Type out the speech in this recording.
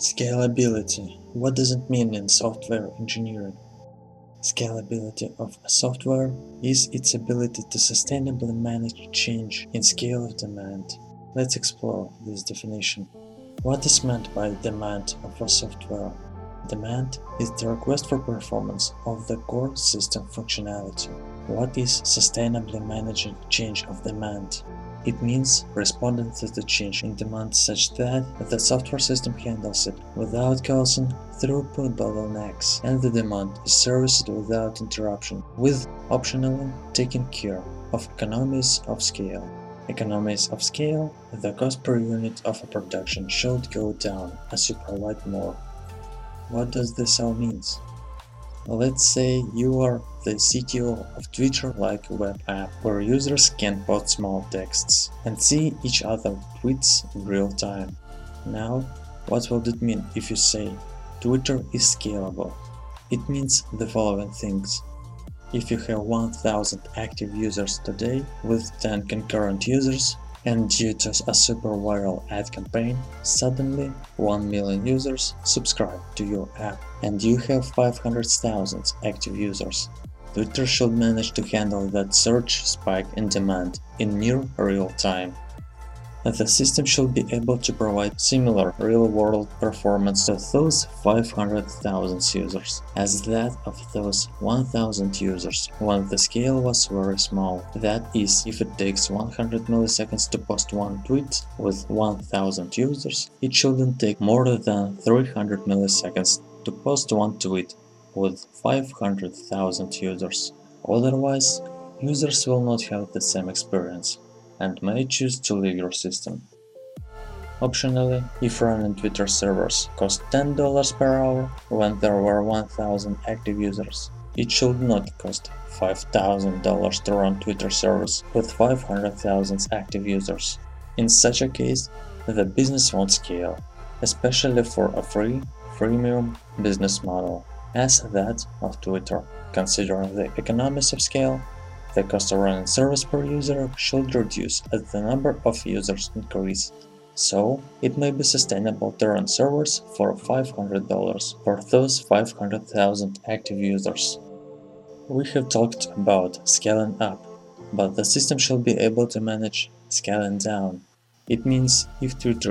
Scalability. What does it mean in software engineering? Scalability of a software is its ability to sustainably manage change in scale of demand. Let's explore this definition. What is meant by demand of a software? Demand is the request for performance of the core system functionality. What is sustainably managing change of demand? It means responding to the change in demand such that the software system handles it without causing throughput bottlenecks and the demand is serviced without interruption, with optionally taking care of economies of scale. Economies of scale, the cost per unit of a production should go down as you provide more. What does this all mean? Let's say you are the CTO of Twitter-like web app where users can post small texts and see each other tweets in real time. Now, what will it mean if you say Twitter is scalable? It means the following things. If you have 1000 active users today with 10 concurrent users, and due to a super viral ad campaign, suddenly 1 million users subscribe to your app and you have 500,000 active users. Twitter should manage to handle that surge spike in demand in near real time. The system should be able to provide similar real-world performance to those 500,000 users as that of those 1000 users when the scale was very small. That is, if it takes 100 milliseconds to post one tweet with 1000 users, it shouldn't take more than 300 milliseconds to post one tweet with 500,000 users. Otherwise, users will not have the same experience and may choose to leave your system. Optionally, if running Twitter servers cost $10 per hour when there were 1000 active users, it should not cost $5000 to run Twitter servers with 500,000 active users. In such a case, the business won't scale, especially for a free, freemium business model, as that of Twitter, considering the economies of scale the cost of running service per user should reduce as the number of users increase. So, it may be sustainable to run servers for $500 for those 500,000 active users. We have talked about scaling up, but the system should be able to manage scaling down. It means if Twitter